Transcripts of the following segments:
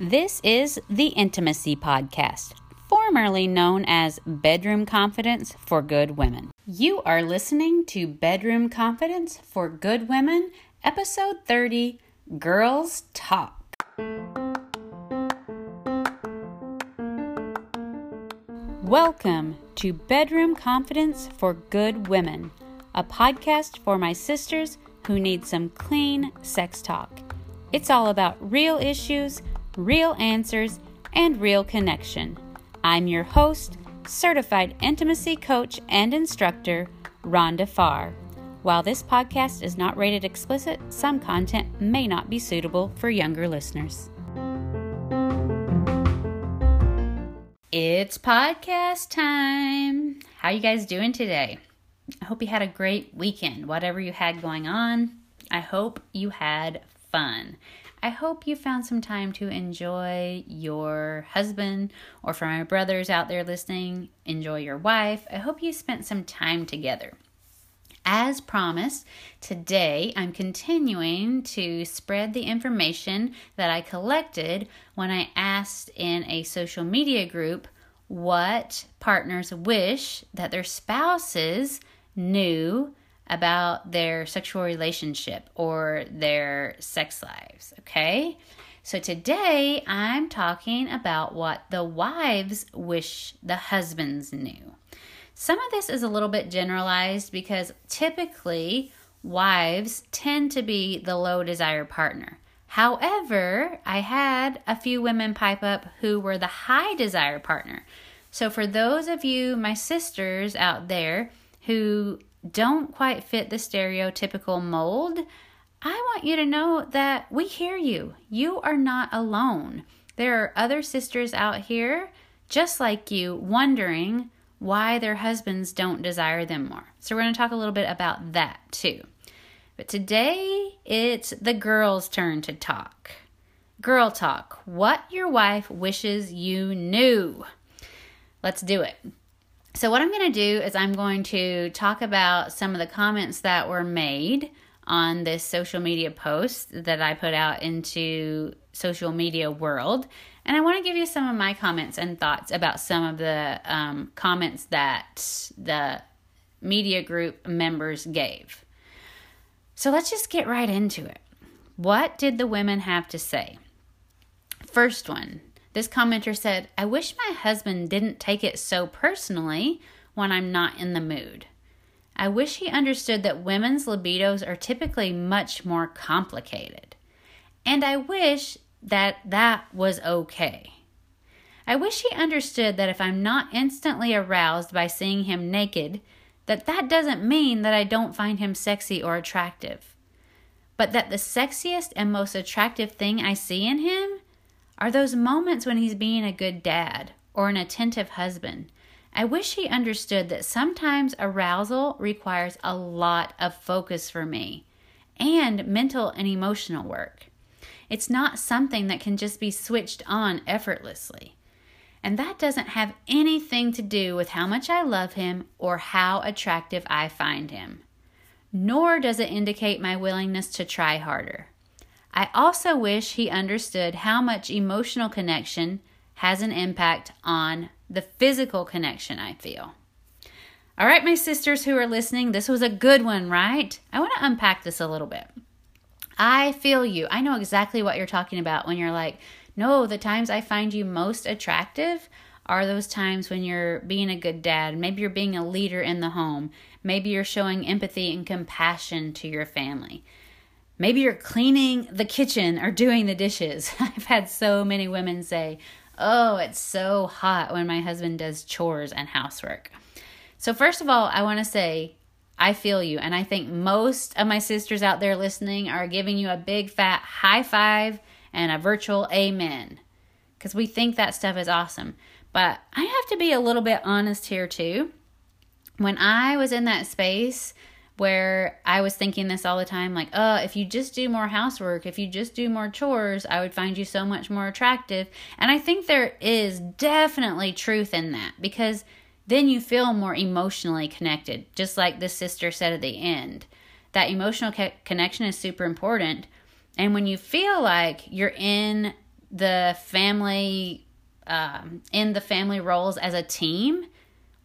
This is the Intimacy Podcast, formerly known as Bedroom Confidence for Good Women. You are listening to Bedroom Confidence for Good Women, Episode 30 Girls Talk. Welcome to Bedroom Confidence for Good Women, a podcast for my sisters who need some clean sex talk. It's all about real issues, real answers, and real connection. I'm your host, certified intimacy coach and instructor, Rhonda Farr. While this podcast is not rated explicit, some content may not be suitable for younger listeners. It's podcast time. How you guys doing today? I hope you had a great weekend, whatever you had going on. I hope you had fun. I hope you found some time to enjoy your husband, or for my brothers out there listening, enjoy your wife. I hope you spent some time together. As promised, today I'm continuing to spread the information that I collected when I asked in a social media group what partners wish that their spouses knew about their sexual relationship or their sex lives, okay? So today I'm talking about what the wives wish the husbands knew. Some of this is a little bit generalized because typically wives tend to be the low desire partner. However, I had a few women pipe up who were the high desire partner. So, for those of you, my sisters out there, who don't quite fit the stereotypical mold, I want you to know that we hear you. You are not alone. There are other sisters out here just like you wondering why their husbands don't desire them more. So, we're going to talk a little bit about that too. But today it's the girls' turn to talk. Girl talk. What your wife wishes you knew. Let's do it. So, what I'm going to do is I'm going to talk about some of the comments that were made on this social media post that I put out into social media world. And I want to give you some of my comments and thoughts about some of the um, comments that the media group members gave. So let's just get right into it. What did the women have to say? First one this commenter said, I wish my husband didn't take it so personally when I'm not in the mood. I wish he understood that women's libidos are typically much more complicated. And I wish that that was okay. I wish he understood that if I'm not instantly aroused by seeing him naked, that that doesn't mean that I don't find him sexy or attractive, but that the sexiest and most attractive thing I see in him are those moments when he's being a good dad or an attentive husband. I wish he understood that sometimes arousal requires a lot of focus for me and mental and emotional work. It's not something that can just be switched on effortlessly. And that doesn't have anything to do with how much I love him or how attractive I find him. Nor does it indicate my willingness to try harder. I also wish he understood how much emotional connection has an impact on the physical connection I feel. All right, my sisters who are listening, this was a good one, right? I want to unpack this a little bit. I feel you. I know exactly what you're talking about when you're like, no, the times I find you most attractive are those times when you're being a good dad. Maybe you're being a leader in the home. Maybe you're showing empathy and compassion to your family. Maybe you're cleaning the kitchen or doing the dishes. I've had so many women say, Oh, it's so hot when my husband does chores and housework. So, first of all, I want to say, I feel you. And I think most of my sisters out there listening are giving you a big fat high five and a virtual amen because we think that stuff is awesome. But I have to be a little bit honest here too. When I was in that space where I was thinking this all the time like, oh, if you just do more housework, if you just do more chores, I would find you so much more attractive. And I think there is definitely truth in that because then you feel more emotionally connected, just like the sister said at the end. That emotional connection is super important and when you feel like you're in the family um, in the family roles as a team,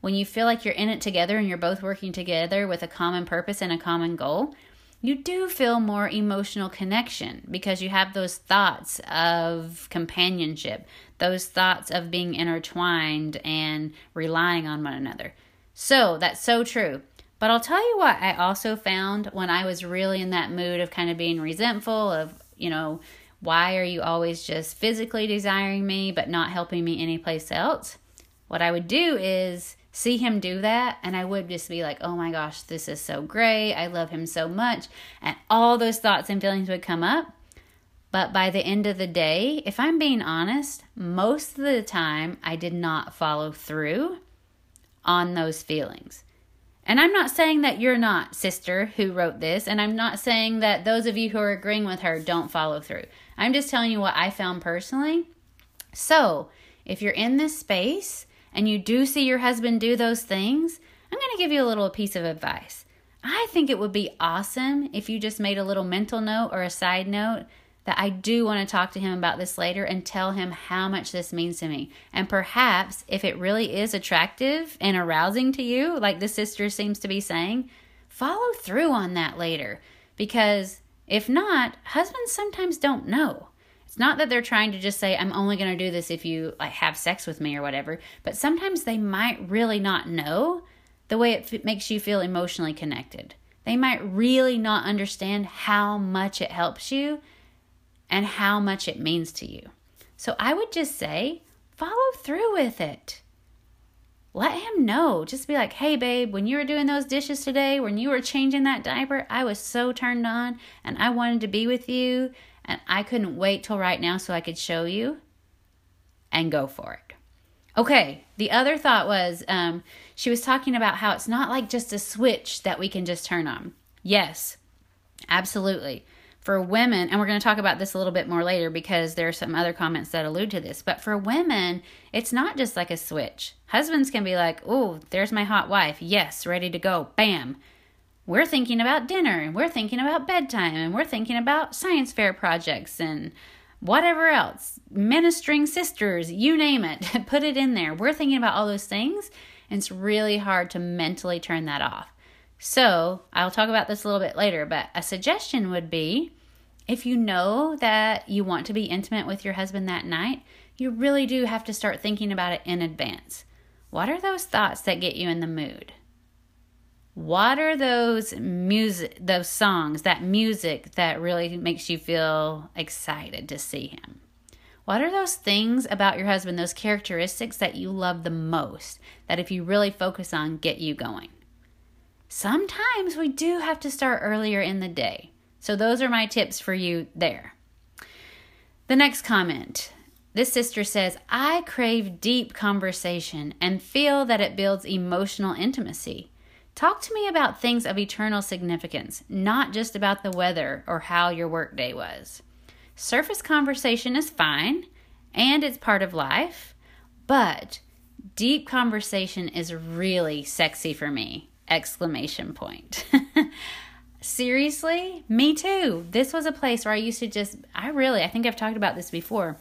when you feel like you're in it together and you're both working together with a common purpose and a common goal, you do feel more emotional connection because you have those thoughts of companionship, those thoughts of being intertwined and relying on one another. So that's so true. But I'll tell you what I also found when I was really in that mood of kind of being resentful of, you know, why are you always just physically desiring me but not helping me anyplace else? What I would do is see him do that and I would just be like, "Oh my gosh, this is so great. I love him so much." And all those thoughts and feelings would come up. But by the end of the day, if I'm being honest, most of the time I did not follow through on those feelings. And I'm not saying that you're not, sister, who wrote this, and I'm not saying that those of you who are agreeing with her don't follow through. I'm just telling you what I found personally. So, if you're in this space and you do see your husband do those things, I'm going to give you a little piece of advice. I think it would be awesome if you just made a little mental note or a side note that I do want to talk to him about this later and tell him how much this means to me. And perhaps if it really is attractive and arousing to you, like the sister seems to be saying, follow through on that later. Because if not, husbands sometimes don't know. It's not that they're trying to just say, I'm only going to do this if you like have sex with me or whatever, but sometimes they might really not know the way it f- makes you feel emotionally connected. They might really not understand how much it helps you and how much it means to you. So I would just say, follow through with it. Let him know. Just be like, hey, babe, when you were doing those dishes today, when you were changing that diaper, I was so turned on and I wanted to be with you. And I couldn't wait till right now so I could show you and go for it. Okay, the other thought was um, she was talking about how it's not like just a switch that we can just turn on. Yes, absolutely for women, and we're going to talk about this a little bit more later because there are some other comments that allude to this, but for women, it's not just like a switch. Husbands can be like, oh, there's my hot wife. Yes, ready to go. Bam. We're thinking about dinner, and we're thinking about bedtime, and we're thinking about science fair projects and whatever else. Ministering sisters, you name it. Put it in there. We're thinking about all those things, and it's really hard to mentally turn that off. So, I'll talk about this a little bit later, but a suggestion would be if you know that you want to be intimate with your husband that night, you really do have to start thinking about it in advance. What are those thoughts that get you in the mood? What are those music those songs, that music that really makes you feel excited to see him? What are those things about your husband, those characteristics that you love the most, that if you really focus on, get you going? sometimes we do have to start earlier in the day. So, those are my tips for you there. The next comment this sister says, I crave deep conversation and feel that it builds emotional intimacy. Talk to me about things of eternal significance, not just about the weather or how your workday was. Surface conversation is fine and it's part of life, but deep conversation is really sexy for me exclamation point. Seriously? Me too. This was a place where I used to just, I really, I think I've talked about this before.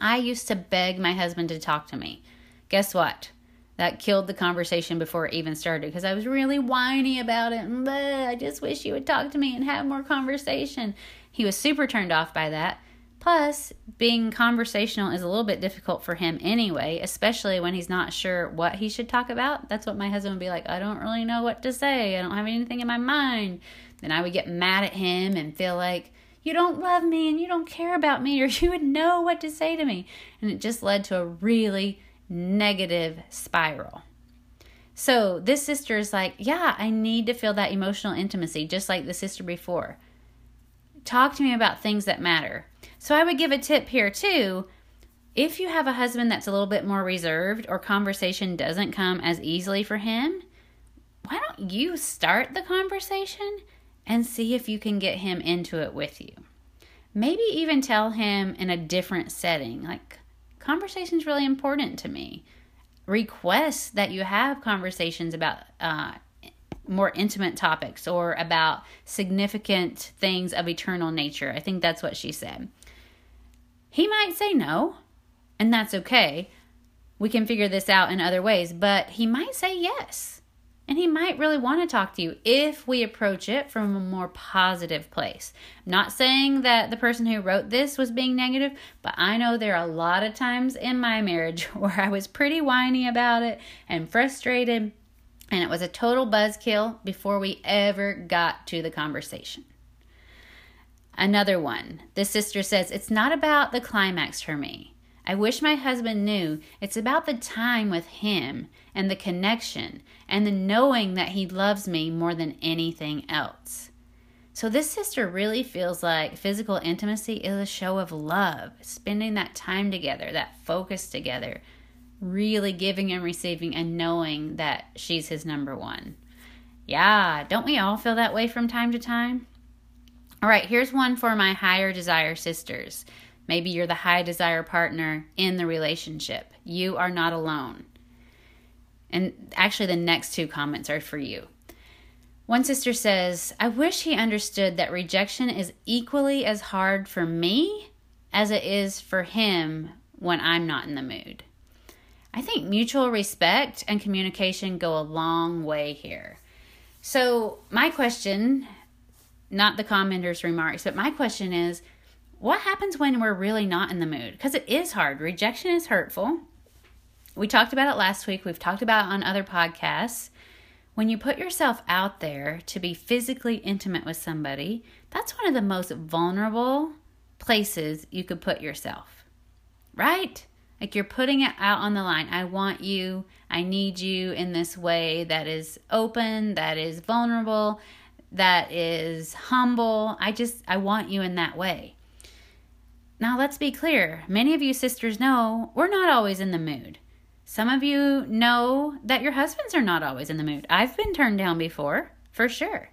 I used to beg my husband to talk to me. Guess what? That killed the conversation before it even started because I was really whiny about it. And I just wish you would talk to me and have more conversation. He was super turned off by that. Plus, being conversational is a little bit difficult for him anyway, especially when he's not sure what he should talk about. That's what my husband would be like, I don't really know what to say. I don't have anything in my mind. Then I would get mad at him and feel like, you don't love me and you don't care about me, or you would know what to say to me. And it just led to a really negative spiral. So this sister is like, yeah, I need to feel that emotional intimacy, just like the sister before. Talk to me about things that matter so I would give a tip here too. If you have a husband that's a little bit more reserved or conversation doesn't come as easily for him, why don't you start the conversation and see if you can get him into it with you? Maybe even tell him in a different setting, like, conversation is really important to me. Request that you have conversations about uh, more intimate topics or about significant things of eternal nature. I think that's what she said He might say no, and that's okay. We can figure this out in other ways, but he might say yes. And he might really want to talk to you if we approach it from a more positive place. I'm not saying that the person who wrote this was being negative, but I know there are a lot of times in my marriage where I was pretty whiny about it and frustrated, and it was a total buzzkill before we ever got to the conversation. Another one. The sister says, It's not about the climax for me. I wish my husband knew it's about the time with him and the connection and the knowing that he loves me more than anything else. So, this sister really feels like physical intimacy is a show of love, spending that time together, that focus together, really giving and receiving and knowing that she's his number one. Yeah, don't we all feel that way from time to time? All right, here's one for my higher desire sisters. Maybe you're the high desire partner in the relationship. You are not alone. And actually, the next two comments are for you. One sister says, I wish he understood that rejection is equally as hard for me as it is for him when I'm not in the mood. I think mutual respect and communication go a long way here. So, my question, not the commenter's remarks, but my question is what happens when we're really not in the mood? Because it is hard. Rejection is hurtful. We talked about it last week. We've talked about it on other podcasts. When you put yourself out there to be physically intimate with somebody, that's one of the most vulnerable places you could put yourself. Right? Like you're putting it out on the line. I want you. I need you in this way that is open, that is vulnerable, that is humble. I just, I want you in that way. Now, let's be clear. Many of you sisters know we're not always in the mood. Some of you know that your husbands are not always in the mood. I've been turned down before, for sure.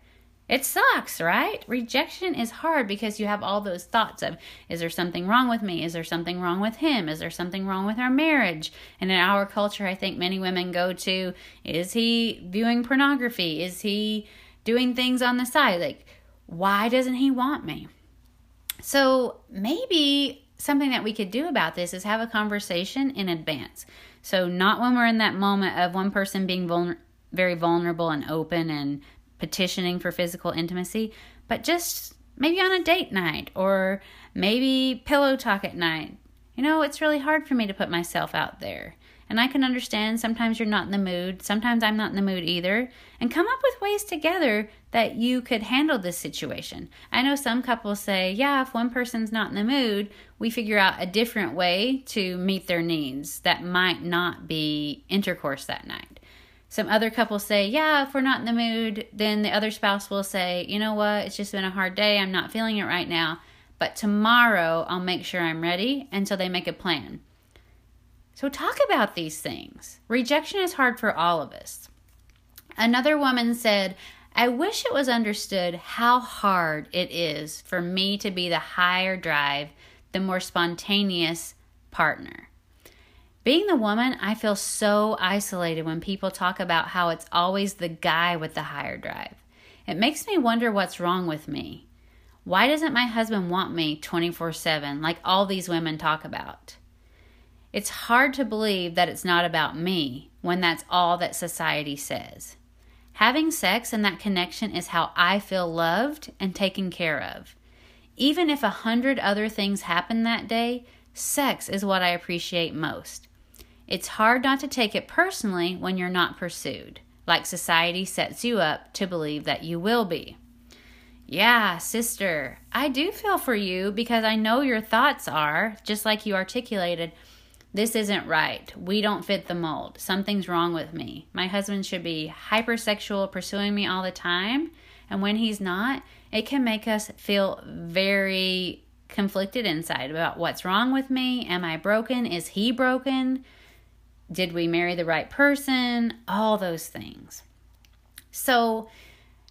It sucks, right? Rejection is hard because you have all those thoughts of is there something wrong with me? Is there something wrong with him? Is there something wrong with our marriage? And in our culture, I think many women go to is he viewing pornography? Is he doing things on the side? Like, why doesn't he want me? So maybe something that we could do about this is have a conversation in advance. So, not when we're in that moment of one person being vulner- very vulnerable and open and petitioning for physical intimacy, but just maybe on a date night or maybe pillow talk at night. You know, it's really hard for me to put myself out there. And I can understand sometimes you're not in the mood, sometimes I'm not in the mood either, and come up with ways together that you could handle this situation. I know some couples say, yeah, if one person's not in the mood, we figure out a different way to meet their needs that might not be intercourse that night. Some other couples say, yeah, if we're not in the mood, then the other spouse will say, you know what, it's just been a hard day, I'm not feeling it right now, but tomorrow I'll make sure I'm ready And so they make a plan. So, talk about these things. Rejection is hard for all of us. Another woman said, I wish it was understood how hard it is for me to be the higher drive, the more spontaneous partner. Being the woman, I feel so isolated when people talk about how it's always the guy with the higher drive. It makes me wonder what's wrong with me. Why doesn't my husband want me 24 7 like all these women talk about? It's hard to believe that it's not about me when that's all that society says. Having sex and that connection is how I feel loved and taken care of. Even if a hundred other things happen that day, sex is what I appreciate most. It's hard not to take it personally when you're not pursued, like society sets you up to believe that you will be. Yeah, sister, I do feel for you because I know your thoughts are, just like you articulated, this isn't right. We don't fit the mold. Something's wrong with me. My husband should be hypersexual, pursuing me all the time. And when he's not, it can make us feel very conflicted inside about what's wrong with me. Am I broken? Is he broken? Did we marry the right person? All those things. So,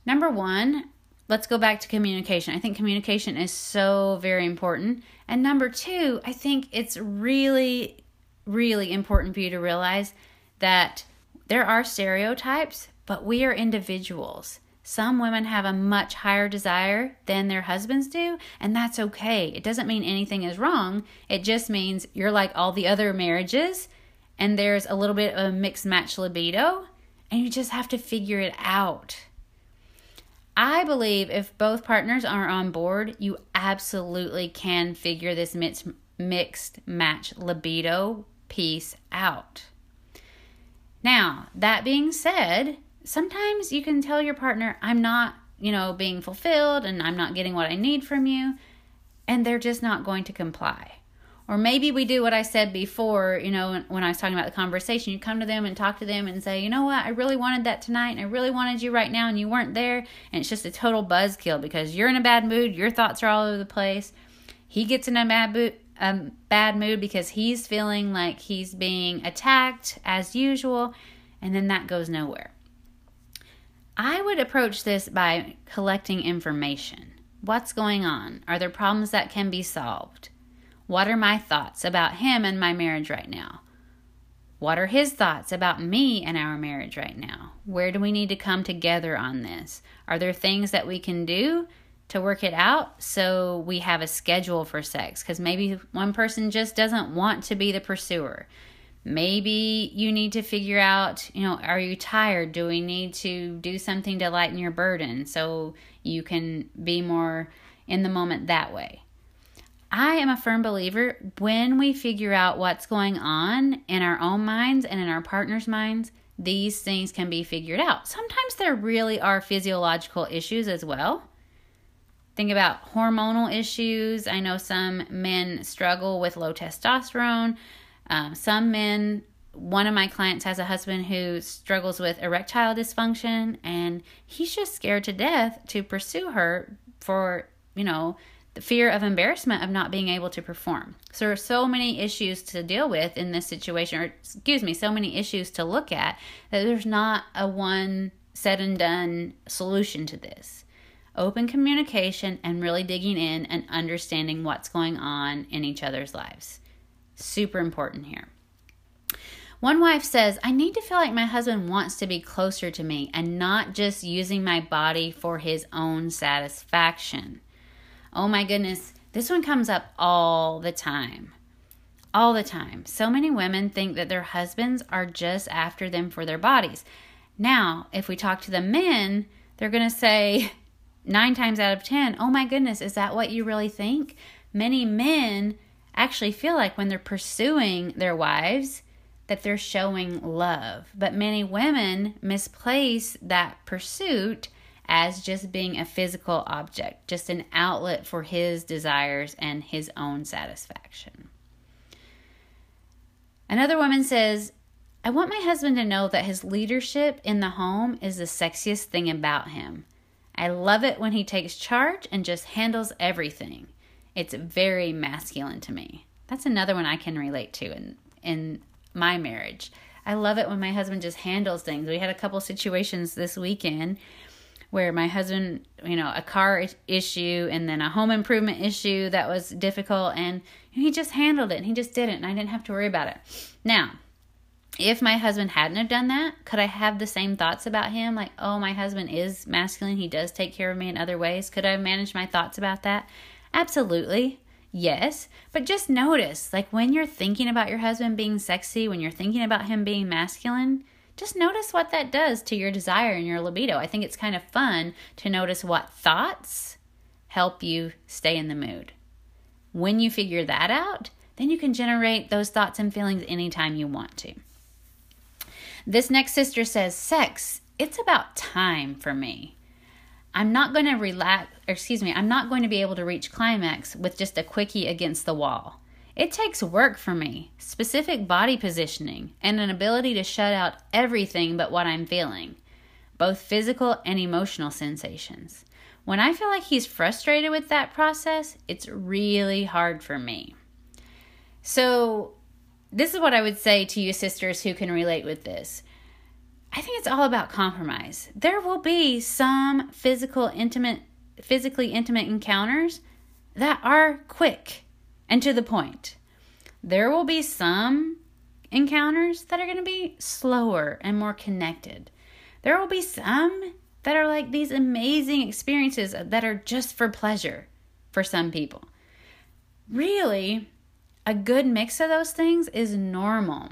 number one, let's go back to communication. I think communication is so very important. And number two, I think it's really really important for you to realize that there are stereotypes, but we are individuals. Some women have a much higher desire than their husbands do, and that's okay. It doesn't mean anything is wrong. It just means you're like all the other marriages and there's a little bit of a mixed match libido, and you just have to figure it out. I believe if both partners are on board, you absolutely can figure this mixed, mixed match libido piece out. Now, that being said, sometimes you can tell your partner, I'm not, you know, being fulfilled and I'm not getting what I need from you, and they're just not going to comply. Or maybe we do what I said before, you know, when I was talking about the conversation. You come to them and talk to them and say, you know what, I really wanted that tonight and I really wanted you right now and you weren't there. And it's just a total buzzkill because you're in a bad mood, your thoughts are all over the place. He gets in a bad mood, a bad mood because he's feeling like he's being attacked as usual, and then that goes nowhere. I would approach this by collecting information. What's going on? Are there problems that can be solved? What are my thoughts about him and my marriage right now? What are his thoughts about me and our marriage right now? Where do we need to come together on this? Are there things that we can do to work it out so we have a schedule for sex? Because maybe one person just doesn't want to be the pursuer. Maybe you need to figure out, you know, are you tired? Do we need to do something to lighten your burden so you can be more in the moment that way? I am a firm believer when we figure out what's going on in our own minds and in our partner's minds, these things can be figured out. Sometimes there really are physiological issues as well. Think about hormonal issues. I know some men struggle with low testosterone. Um, some men, one of my clients has a husband who struggles with erectile dysfunction, and he's just scared to death to pursue her for, you know, the fear of embarrassment of not being able to perform. So there are so many issues to deal with in this situation, or excuse me, so many issues to look at that there's not a one said and done solution to this. Open communication and really digging in and understanding what's going on in each other's lives. Super important here. One wife says, I need to feel like my husband wants to be closer to me and not just using my body for his own satisfaction. Oh my goodness, this one comes up all the time. All the time. So many women think that their husbands are just after them for their bodies. Now, if we talk to the men, they're going to say nine times out of ten, oh my goodness, is that what you really think? Many men actually feel like when they're pursuing their wives, that they're showing love. But many women misplace that pursuit as just being a physical object, just an outlet for his desires and his own satisfaction. Another woman says, I want my husband to know that his leadership in the home is the sexiest thing about him. I love it when he takes charge and just handles everything. It's very masculine to me. That's another one I can relate to in in my marriage. I love it when my husband just handles things. We had a couple situations this weekend where my husband, you know, a car issue and then a home improvement issue that was difficult, and he just handled it and he just did it, and I didn't have to worry about it. Now, if my husband hadn't have done that, could I have the same thoughts about him? Like, oh, my husband is masculine. He does take care of me in other ways. Could I manage my thoughts about that? Absolutely. Yes. But just notice, like, when you're thinking about your husband being sexy, when you're thinking about him being masculine, just notice what that does to your desire and your libido. I think it's kind of fun to notice what thoughts help you stay in the mood. When you figure that out, then you can generate those thoughts and feelings anytime you want to. This next sister says, Sex, it's about time for me. I'm not going to relax, excuse me, I'm not going to be able to reach climax with just a quickie against the wall. It takes work for me, specific body positioning, and an ability to shut out everything but what I'm feeling, both physical and emotional sensations. When I feel like he's frustrated with that process, it's really hard for me. So, this is what I would say to you sisters who can relate with this. I think it's all about compromise. There will be some physical intimate physically intimate encounters that are quick and to the point. There will be some encounters that are going to be slower and more connected. There will be some that are like these amazing experiences that are just for pleasure for some people. Really, a good mix of those things is normal.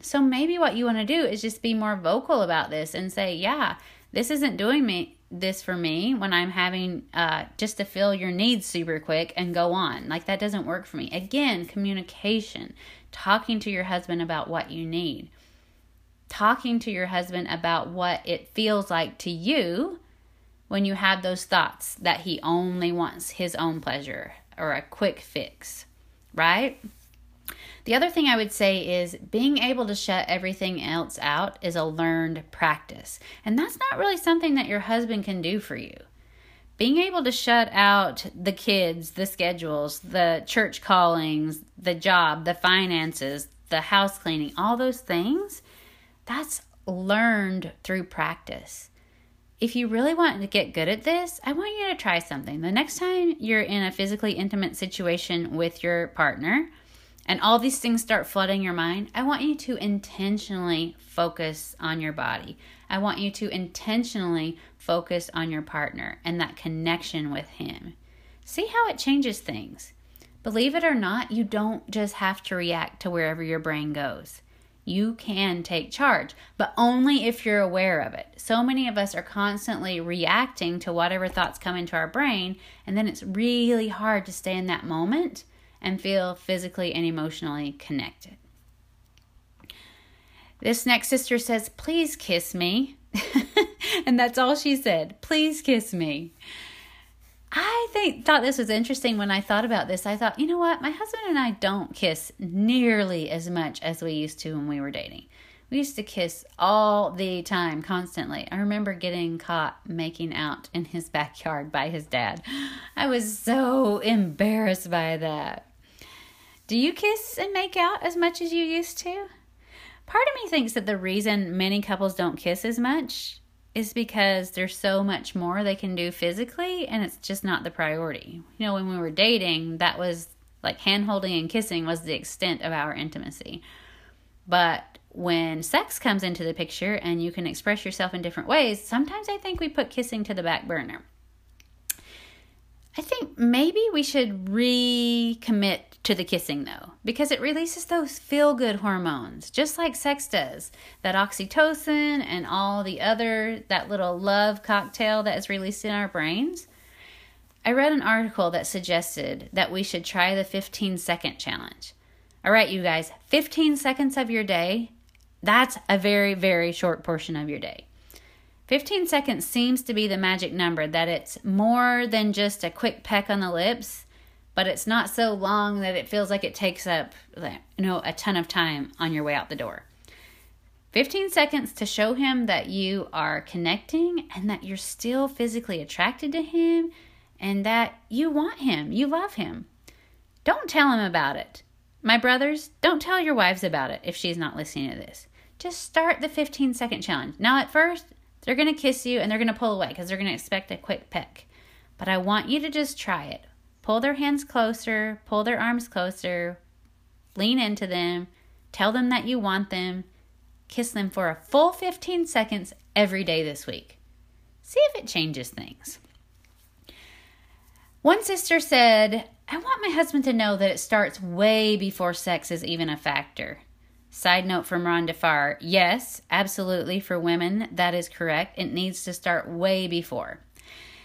So maybe what you want to do is just be more vocal about this and say, yeah, this isn't doing me this for me when I'm having uh, just to fill your needs super quick and go on. Like that doesn't work for me. Again, communication, talking to your husband about what you need, talking to your husband about what it feels like to you when you have those thoughts that he only wants his own pleasure or a quick fix, right? The other thing I would say is being able to shut everything else out is a learned practice. And that's not really something that your husband can do for you. Being able to shut out the kids, the schedules, the church callings, the job, the finances, the house cleaning, all those things, that's learned through practice. If you really want to get good at this, I want you to try something. The next time you're in a physically intimate situation with your partner, and all these things start flooding your mind, I want you to intentionally focus on your body. I want you to intentionally focus on your partner and that connection with him. See how it changes things. Believe it or not, you don't just have to react to wherever your brain goes. You can take charge, but only if you're aware of it. So many of us are constantly reacting to whatever thoughts come into our brain, and then it's really hard to stay in that moment and feel physically and emotionally connected. This next sister says, Please kiss me. and that's all she said. Please kiss me. I think thought this was interesting when I thought about this. I thought, you know what? My husband and I don't kiss nearly as much as we used to when we were dating. We used to kiss all the time, constantly. I remember getting caught making out in his backyard by his dad. I was so embarrassed by that. Do you kiss and make out as much as you used to? Part of me thinks that the reason many couples don't kiss as much is because there's so much more they can do physically and it's just not the priority. You know, when we were dating, that was like hand holding and kissing was the extent of our intimacy. But when sex comes into the picture and you can express yourself in different ways, sometimes I think we put kissing to the back burner. I think maybe we should recommit to the kissing though, because it releases those feel good hormones, just like sex does. That oxytocin and all the other, that little love cocktail that is released in our brains. I read an article that suggested that we should try the 15 second challenge. All right, you guys, 15 seconds of your day, that's a very, very short portion of your day. 15 seconds seems to be the magic number, that it's more than just a quick peck on the lips, but it's not so long that it feels like it takes up you know a ton of time on your way out the door. 15 seconds to show him that you are connecting and that you're still physically attracted to him and that you want him, you love him. Don't tell him about it. My brothers, don't tell your wives about it if she's not listening to this. Just start the 15 second challenge. Now, at first, they're going to kiss you and they're going to pull away because they're going to expect a quick peck. But I want you to just try it. Pull their hands closer, pull their arms closer, lean into them, tell them that you want them, kiss them for a full 15 seconds every day this week. See if it changes things. One sister said, I want my husband to know that it starts way before sex is even a factor. Side note from Rhonda Farr yes, absolutely, for women, that is correct. It needs to start way before.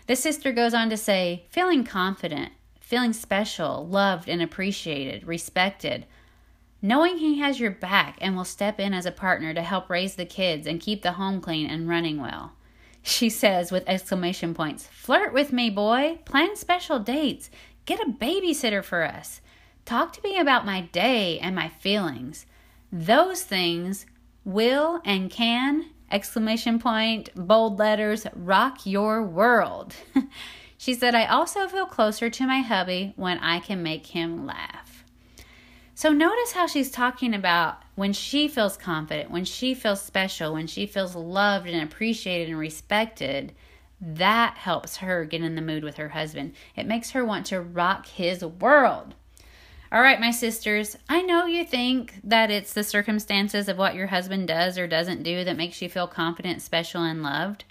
The sister goes on to say, feeling confident, feeling special, loved, and appreciated, respected, knowing he has your back and will step in as a partner to help raise the kids and keep the home clean and running well. She says with exclamation points, Flirt with me, boy. Plan special dates. Get a babysitter for us. Talk to me about my day and my feelings. Those things will and can exclamation point bold letters rock your world. she said I also feel closer to my hubby when I can make him laugh. So notice how she's talking about when she feels confident, when she feels special, when she feels loved and appreciated and respected, that helps her get in the mood with her husband. It makes her want to rock his world. All right, my sisters, I know you think that it's the circumstances of what your husband does or doesn't do that makes you feel confident, special, and loved.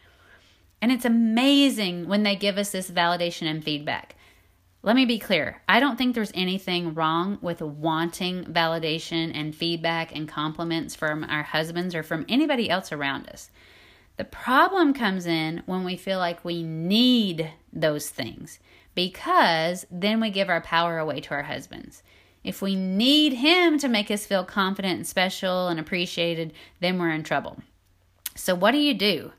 And it's amazing when they give us this validation and feedback. Let me be clear. I don't think there's anything wrong with wanting validation and feedback and compliments from our husbands or from anybody else around us. The problem comes in when we feel like we need those things because then we give our power away to our husbands. If we need him to make us feel confident and special and appreciated, then we're in trouble. So, what do you do?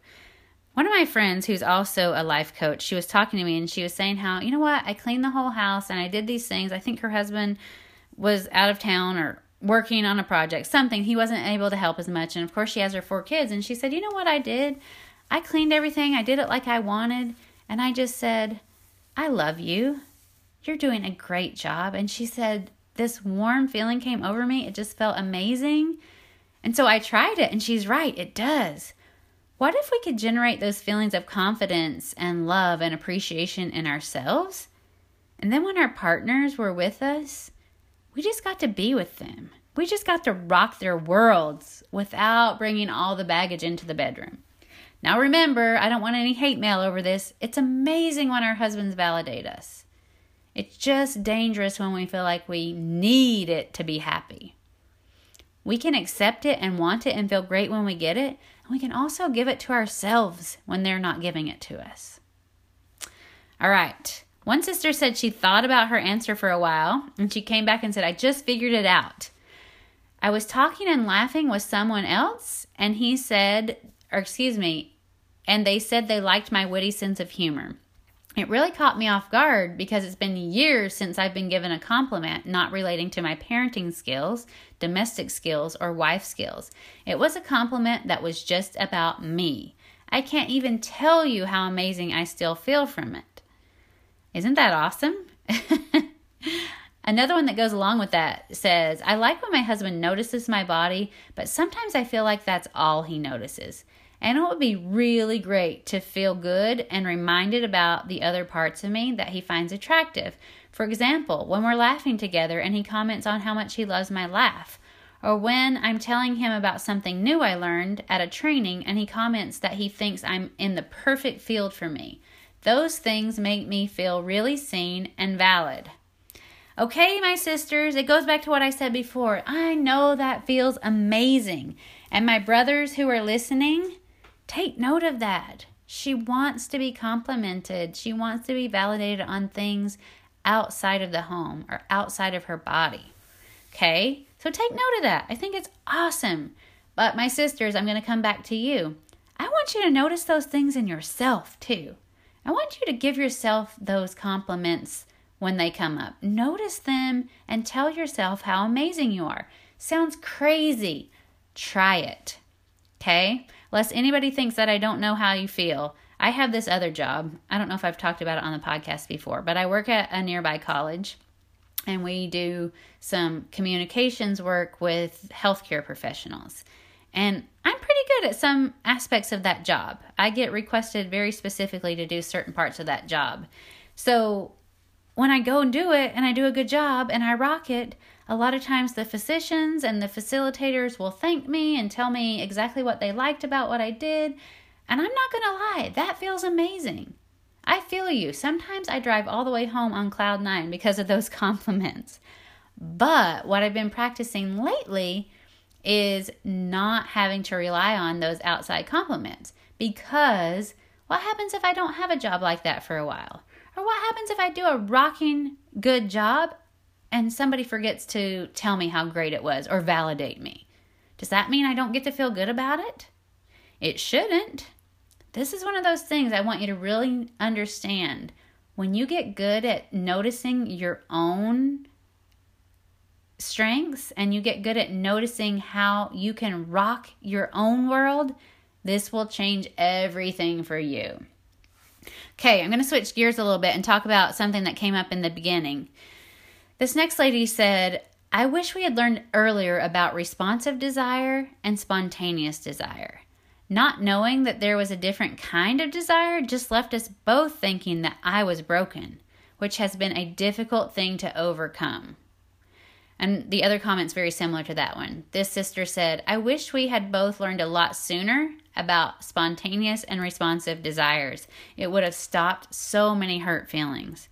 One of my friends, who's also a life coach, she was talking to me and she was saying how, you know what, I cleaned the whole house and I did these things. I think her husband was out of town or working on a project, something. He wasn't able to help as much. And of course, she has her four kids. And she said, you know what I did? I cleaned everything, I did it like I wanted. And I just said, I love you. You're doing a great job. And she said, this warm feeling came over me. It just felt amazing. And so I tried it, and she's right, it does. What if we could generate those feelings of confidence and love and appreciation in ourselves? And then when our partners were with us, we just got to be with them. We just got to rock their worlds without bringing all the baggage into the bedroom. Now, remember, I don't want any hate mail over this. It's amazing when our husbands validate us. It's just dangerous when we feel like we need it to be happy. We can accept it and want it and feel great when we get it, and we can also give it to ourselves when they're not giving it to us. All right. One sister said she thought about her answer for a while and she came back and said, I just figured it out. I was talking and laughing with someone else, and he said, or excuse me, and they said they liked my witty sense of humor. It really caught me off guard because it's been years since I've been given a compliment not relating to my parenting skills, domestic skills, or wife skills. It was a compliment that was just about me. I can't even tell you how amazing I still feel from it. Isn't that awesome? Another one that goes along with that says, I like when my husband notices my body, but sometimes I feel like that's all he notices. And it would be really great to feel good and reminded about the other parts of me that he finds attractive. For example, when we're laughing together and he comments on how much he loves my laugh. Or when I'm telling him about something new I learned at a training and he comments that he thinks I'm in the perfect field for me. Those things make me feel really seen and valid. Okay, my sisters, it goes back to what I said before. I know that feels amazing. And my brothers who are listening, Take note of that. She wants to be complimented. She wants to be validated on things outside of the home or outside of her body. Okay? So take note of that. I think it's awesome. But my sisters, I'm going to come back to you. I want you to notice those things in yourself too. I want you to give yourself those compliments when they come up. Notice them and tell yourself how amazing you are. Sounds crazy. Try it. Okay? Lest anybody thinks that I don't know how you feel. I have this other job. I don't know if I've talked about it on the podcast before, but I work at a nearby college and we do some communications work with healthcare professionals. And I'm pretty good at some aspects of that job. I get requested very specifically to do certain parts of that job. So when I go and do it and I do a good job and I rock it, a lot of times the physicians and the facilitators will thank me and tell me exactly what they liked about what I did. And I'm not going to lie, that feels amazing. I feel you. Sometimes I drive all the way home on cloud nine because of those compliments. But what I've been practicing lately is not having to rely on those outside compliments because what happens if I don't have a job like that for a while? Or what happens if I do a rocking good job and somebody forgets to tell me how great it was or validate me. Does that mean I don't get to feel good about it? It shouldn't. This is one of those things I want you to really understand. When you get good at noticing your own strengths and you get good at noticing how you can rock your own world, this will change everything for you. Okay, I'm going to switch gears a little bit and talk about something that came up in the beginning. This next lady said, I wish we had learned earlier about responsive desire and spontaneous desire. Not knowing that there was a different kind of desire just left us both thinking that I was broken, which has been a difficult thing to overcome. And the other comment's very similar to that one. This sister said, I wish we had both learned a lot sooner about spontaneous and responsive desires. It would have stopped so many hurt feelings.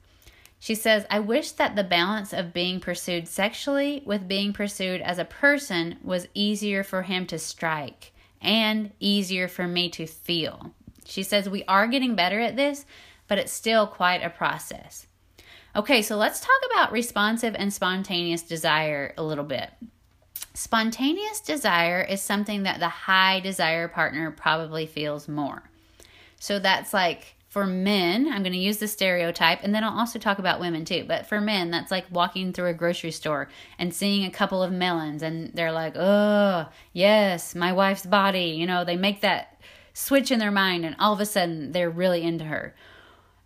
She says, I wish that the balance of being pursued sexually with being pursued as a person was easier for him to strike and easier for me to feel. She says, We are getting better at this, but it's still quite a process. Okay, so let's talk about responsive and spontaneous desire a little bit. Spontaneous desire is something that the high desire partner probably feels more. So that's like for men, I'm going to use the stereotype and then I'll also talk about women too. But for men, that's like walking through a grocery store and seeing a couple of melons and they're like, oh, yes, my wife's body. You know, they make that switch in their mind and all of a sudden they're really into her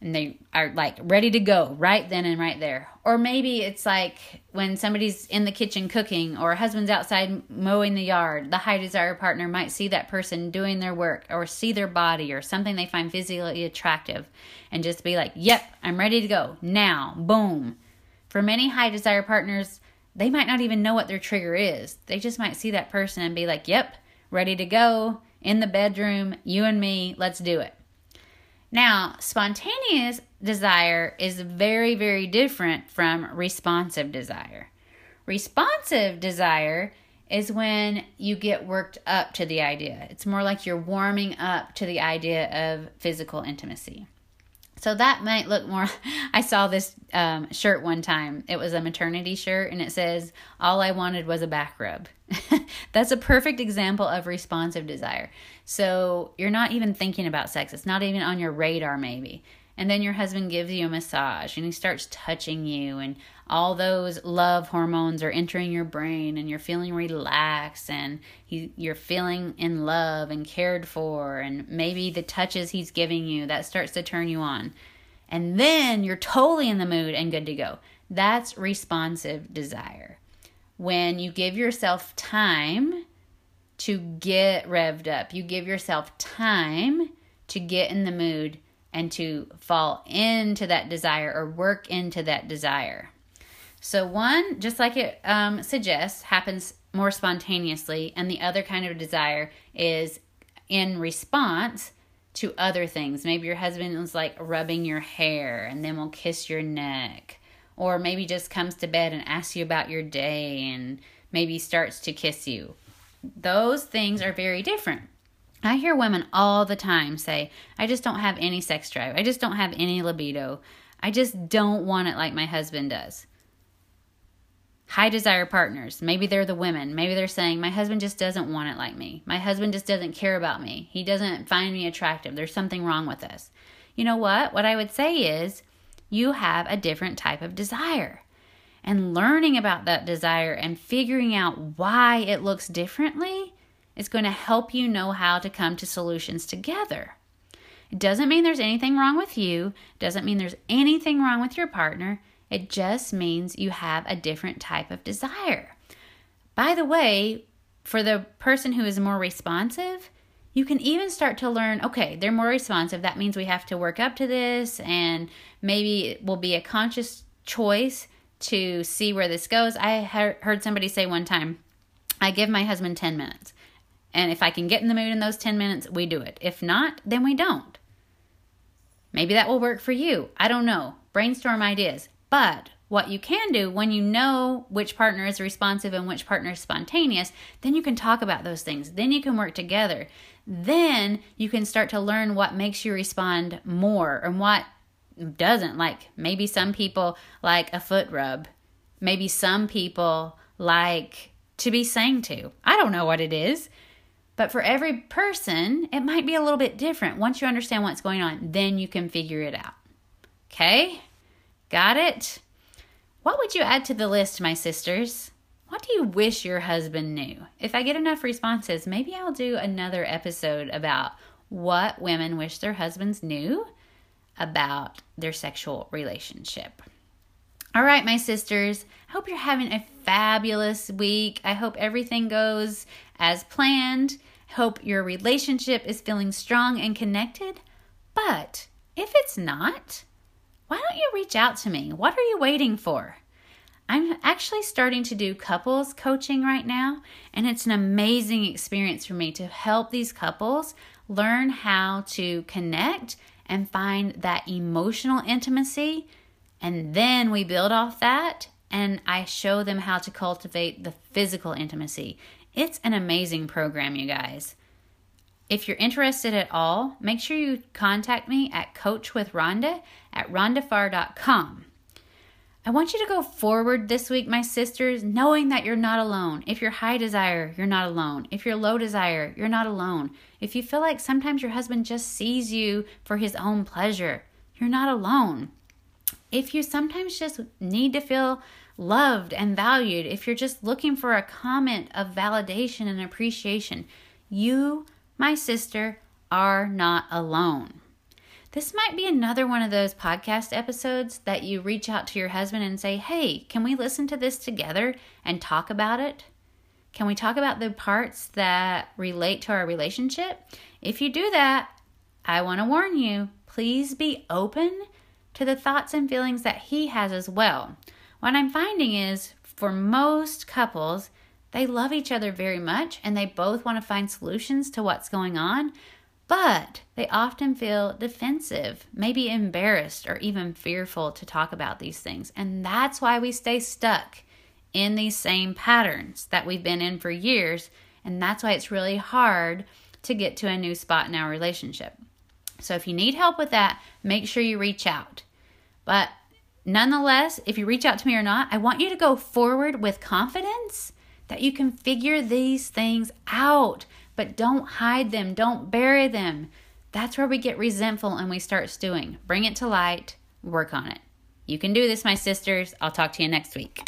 and they are like ready to go right then and right there. Or maybe it's like when somebody's in the kitchen cooking or husband's outside mowing the yard, the high desire partner might see that person doing their work or see their body or something they find physically attractive and just be like, "Yep, I'm ready to go. Now." Boom. For many high desire partners, they might not even know what their trigger is. They just might see that person and be like, "Yep, ready to go in the bedroom, you and me, let's do it." Now, spontaneous desire is very, very different from responsive desire. Responsive desire is when you get worked up to the idea. It's more like you're warming up to the idea of physical intimacy. So that might look more. I saw this um, shirt one time. It was a maternity shirt, and it says, All I wanted was a back rub. That's a perfect example of responsive desire. So you're not even thinking about sex, it's not even on your radar, maybe. And then your husband gives you a massage and he starts touching you, and all those love hormones are entering your brain, and you're feeling relaxed, and he, you're feeling in love and cared for, and maybe the touches he's giving you that starts to turn you on. And then you're totally in the mood and good to go. That's responsive desire. When you give yourself time to get revved up, you give yourself time to get in the mood and to fall into that desire or work into that desire. So, one, just like it um, suggests, happens more spontaneously, and the other kind of desire is in response to other things. Maybe your husband is like rubbing your hair and then will kiss your neck, or maybe just comes to bed and asks you about your day and maybe starts to kiss you. Those things are very different. I hear women all the time say, I just don't have any sex drive. I just don't have any libido. I just don't want it like my husband does. High desire partners, maybe they're the women. Maybe they're saying, My husband just doesn't want it like me. My husband just doesn't care about me. He doesn't find me attractive. There's something wrong with us. You know what? What I would say is, you have a different type of desire. And learning about that desire and figuring out why it looks differently is going to help you know how to come to solutions together. It doesn't mean there's anything wrong with you, doesn't mean there's anything wrong with your partner. It just means you have a different type of desire. By the way, for the person who is more responsive, you can even start to learn okay, they're more responsive. That means we have to work up to this, and maybe it will be a conscious choice to see where this goes. I heard somebody say one time, I give my husband 10 minutes. And if I can get in the mood in those 10 minutes, we do it. If not, then we don't. Maybe that will work for you. I don't know. Brainstorm ideas. But what you can do when you know which partner is responsive and which partner is spontaneous, then you can talk about those things. Then you can work together. Then you can start to learn what makes you respond more and what doesn't. Like maybe some people like a foot rub. Maybe some people like to be sang to. I don't know what it is. But for every person, it might be a little bit different. Once you understand what's going on, then you can figure it out. Okay? Got it? What would you add to the list, my sisters? What do you wish your husband knew? If I get enough responses, maybe I'll do another episode about what women wish their husbands knew about their sexual relationship. All right, my sisters, I hope you're having a fabulous week. I hope everything goes as planned. Hope your relationship is feeling strong and connected. But if it's not, why don't you reach out to me? What are you waiting for? I'm actually starting to do couples coaching right now, and it's an amazing experience for me to help these couples learn how to connect and find that emotional intimacy. And then we build off that, and I show them how to cultivate the physical intimacy. It's an amazing program, you guys. If you're interested at all, make sure you contact me at coachwithrhonda at rhondafarr.com. I want you to go forward this week, my sisters, knowing that you're not alone. If you're high desire, you're not alone. If you're low desire, you're not alone. If you feel like sometimes your husband just sees you for his own pleasure, you're not alone. If you sometimes just need to feel loved and valued, if you're just looking for a comment of validation and appreciation, you, my sister, are not alone. This might be another one of those podcast episodes that you reach out to your husband and say, Hey, can we listen to this together and talk about it? Can we talk about the parts that relate to our relationship? If you do that, I want to warn you please be open to the thoughts and feelings that he has as well. What I'm finding is for most couples, they love each other very much and they both want to find solutions to what's going on, but they often feel defensive, maybe embarrassed, or even fearful to talk about these things. And that's why we stay stuck in these same patterns that we've been in for years. And that's why it's really hard to get to a new spot in our relationship. So if you need help with that, make sure you reach out. But nonetheless, if you reach out to me or not, I want you to go forward with confidence that you can figure these things out but don't hide them, don't bury them. That's where we get resentful and we start stewing. Bring it to light, work on it. You can do this, my sisters. I'll talk to you next week.